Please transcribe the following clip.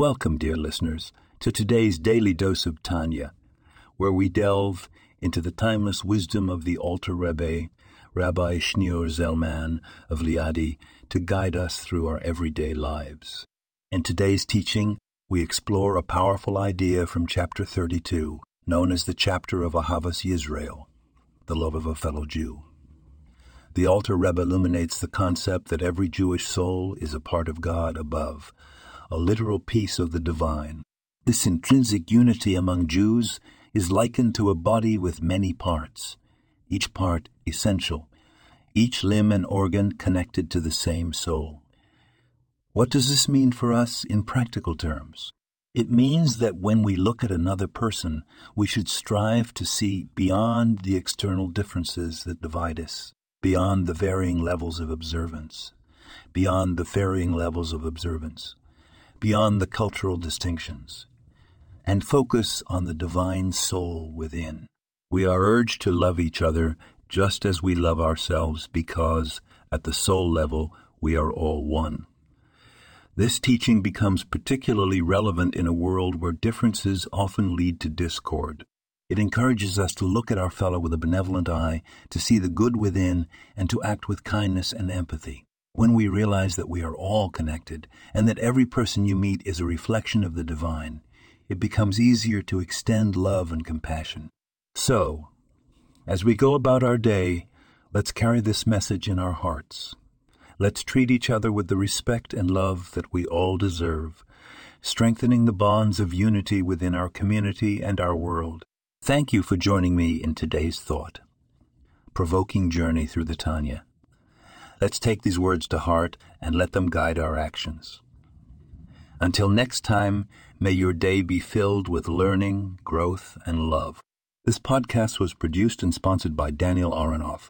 Welcome, dear listeners, to today's daily dose of Tanya, where we delve into the timeless wisdom of the Alter Rebbe, Rabbi Shneur Zalman of Liadi, to guide us through our everyday lives. In today's teaching, we explore a powerful idea from chapter 32, known as the chapter of Ahavas Yisrael, the love of a fellow Jew. The Alter Rebbe illuminates the concept that every Jewish soul is a part of God above, a literal piece of the divine. This intrinsic unity among Jews is likened to a body with many parts, each part essential, each limb and organ connected to the same soul. What does this mean for us in practical terms? It means that when we look at another person, we should strive to see beyond the external differences that divide us, beyond the varying levels of observance, beyond the varying levels of observance beyond the cultural distinctions, and focus on the divine soul within. We are urged to love each other just as we love ourselves because, at the soul level, we are all one. This teaching becomes particularly relevant in a world where differences often lead to discord. It encourages us to look at our fellow with a benevolent eye, to see the good within, and to act with kindness and empathy. When we realize that we are all connected and that every person you meet is a reflection of the divine, it becomes easier to extend love and compassion. So, as we go about our day, let's carry this message in our hearts. Let's treat each other with the respect and love that we all deserve, strengthening the bonds of unity within our community and our world. Thank you for joining me in today's thought. Provoking Journey Through the Tanya. Let's take these words to heart and let them guide our actions. Until next time, may your day be filled with learning, growth, and love. This podcast was produced and sponsored by Daniel Aronoff.